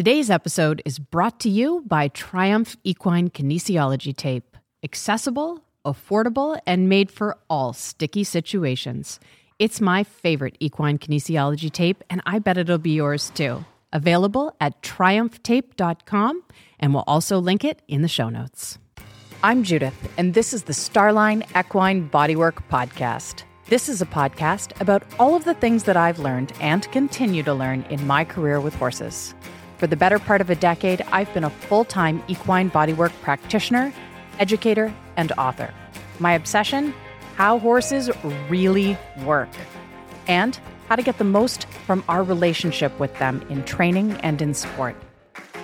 Today's episode is brought to you by Triumph Equine Kinesiology Tape. Accessible, affordable, and made for all sticky situations. It's my favorite equine kinesiology tape, and I bet it'll be yours too. Available at triumphtape.com, and we'll also link it in the show notes. I'm Judith, and this is the Starline Equine Bodywork Podcast. This is a podcast about all of the things that I've learned and continue to learn in my career with horses. For the better part of a decade, I've been a full time equine bodywork practitioner, educator, and author. My obsession how horses really work, and how to get the most from our relationship with them in training and in sport.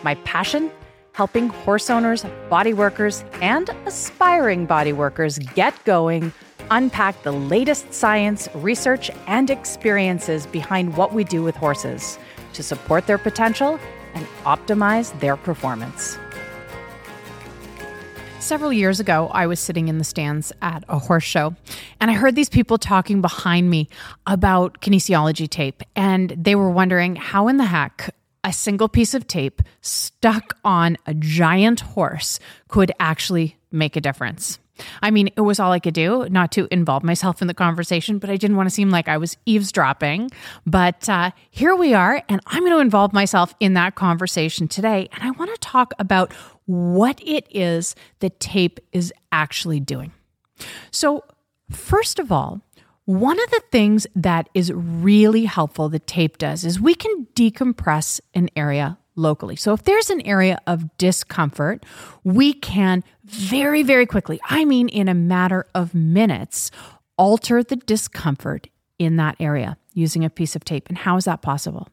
My passion helping horse owners, body workers, and aspiring body workers get going, unpack the latest science, research, and experiences behind what we do with horses to support their potential and optimize their performance. Several years ago, I was sitting in the stands at a horse show and I heard these people talking behind me about kinesiology tape. And they were wondering how in the heck a single piece of tape stuck on a giant horse could actually make a difference. I mean, it was all I could do not to involve myself in the conversation, but I didn't want to seem like I was eavesdropping. But uh, here we are, and I'm going to involve myself in that conversation today. And I want to talk about what it is that tape is actually doing. So, first of all, one of the things that is really helpful that tape does is we can decompress an area locally. So if there's an area of discomfort, we can very, very quickly, I mean, in a matter of minutes, alter the discomfort in that area using a piece of tape. And how is that possible?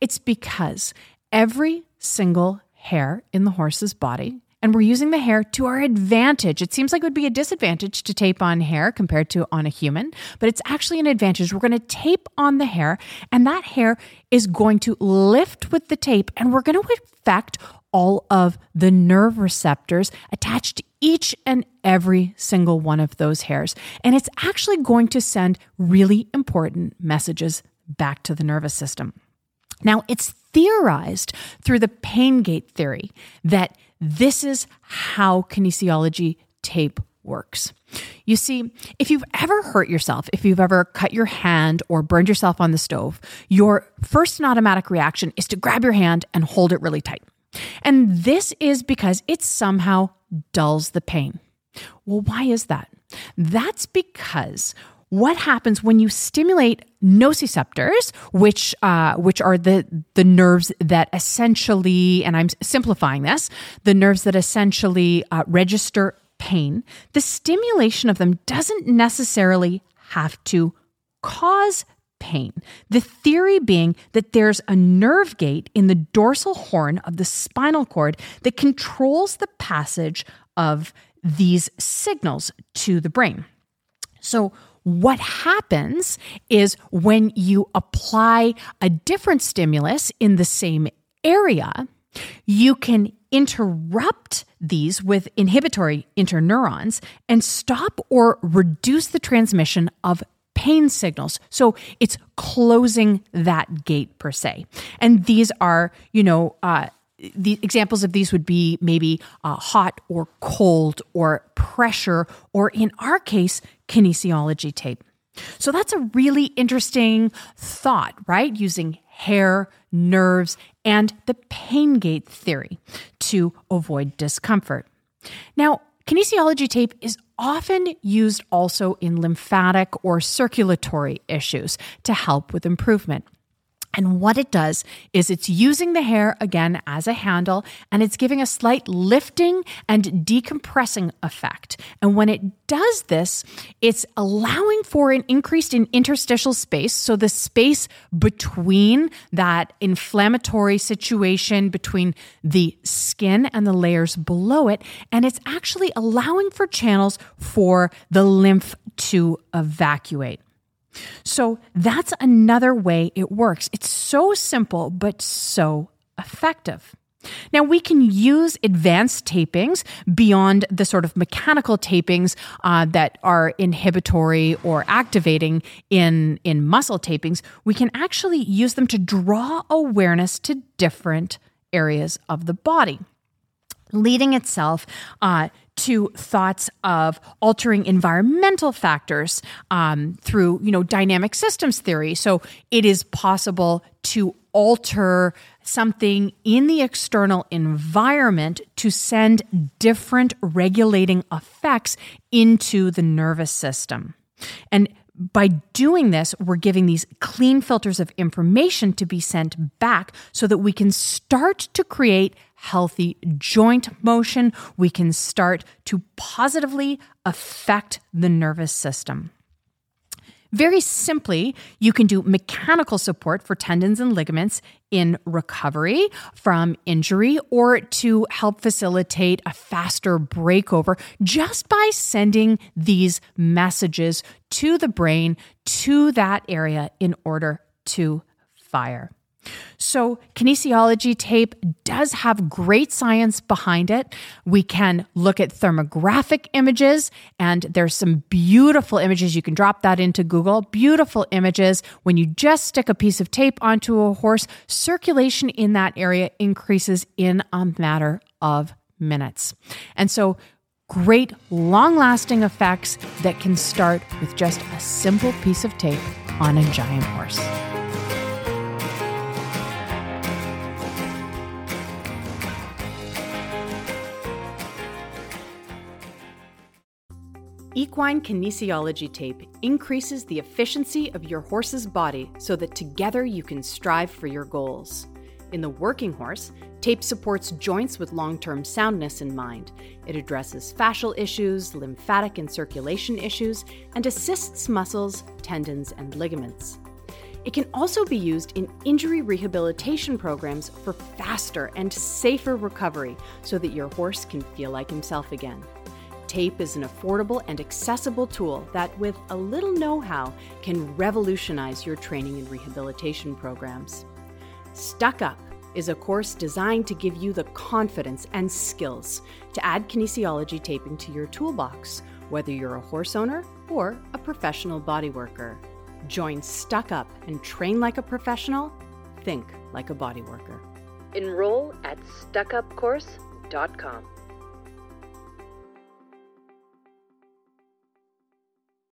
It's because every single hair in the horse's body and we're using the hair to our advantage. It seems like it would be a disadvantage to tape on hair compared to on a human, but it's actually an advantage. We're going to tape on the hair, and that hair is going to lift with the tape, and we're going to affect all of the nerve receptors attached to each and every single one of those hairs. And it's actually going to send really important messages back to the nervous system. Now, it's theorized through the pain gate theory that this is how kinesiology tape works. You see, if you've ever hurt yourself, if you've ever cut your hand or burned yourself on the stove, your first and automatic reaction is to grab your hand and hold it really tight. And this is because it somehow dulls the pain. Well, why is that? That's because what happens when you stimulate nociceptors, which uh, which are the the nerves that essentially, and I'm simplifying this, the nerves that essentially uh, register pain. The stimulation of them doesn't necessarily have to cause pain. The theory being that there's a nerve gate in the dorsal horn of the spinal cord that controls the passage of these signals to the brain. So what happens is when you apply a different stimulus in the same area, you can interrupt these with inhibitory interneurons and stop or reduce the transmission of pain signals. So it's closing that gate per se. And these are, you know, uh, the examples of these would be maybe uh, hot or cold or pressure, or in our case, kinesiology tape. So that's a really interesting thought, right? Using hair, nerves, and the pain gate theory to avoid discomfort. Now, kinesiology tape is often used also in lymphatic or circulatory issues to help with improvement. And what it does is it's using the hair again as a handle and it's giving a slight lifting and decompressing effect. And when it does this, it's allowing for an increase in interstitial space. So the space between that inflammatory situation between the skin and the layers below it. And it's actually allowing for channels for the lymph to evacuate. So that's another way it works. It's so simple, but so effective. Now, we can use advanced tapings beyond the sort of mechanical tapings uh, that are inhibitory or activating in, in muscle tapings. We can actually use them to draw awareness to different areas of the body leading itself uh, to thoughts of altering environmental factors um, through you know dynamic systems theory. So it is possible to alter something in the external environment to send different regulating effects into the nervous system. And by doing this, we're giving these clean filters of information to be sent back so that we can start to create healthy joint motion. We can start to positively affect the nervous system. Very simply, you can do mechanical support for tendons and ligaments in recovery from injury or to help facilitate a faster breakover just by sending these messages to the brain, to that area in order to fire. So, kinesiology tape does have great science behind it. We can look at thermographic images, and there's some beautiful images. You can drop that into Google. Beautiful images. When you just stick a piece of tape onto a horse, circulation in that area increases in a matter of minutes. And so, great long lasting effects that can start with just a simple piece of tape on a giant horse. Equine kinesiology tape increases the efficiency of your horse's body so that together you can strive for your goals. In the working horse, tape supports joints with long term soundness in mind. It addresses fascial issues, lymphatic and circulation issues, and assists muscles, tendons, and ligaments. It can also be used in injury rehabilitation programs for faster and safer recovery so that your horse can feel like himself again. Tape is an affordable and accessible tool that, with a little know how, can revolutionize your training and rehabilitation programs. Stuck Up is a course designed to give you the confidence and skills to add kinesiology taping to your toolbox, whether you're a horse owner or a professional body worker. Join Stuck Up and train like a professional, think like a body worker. Enroll at stuckupcourse.com.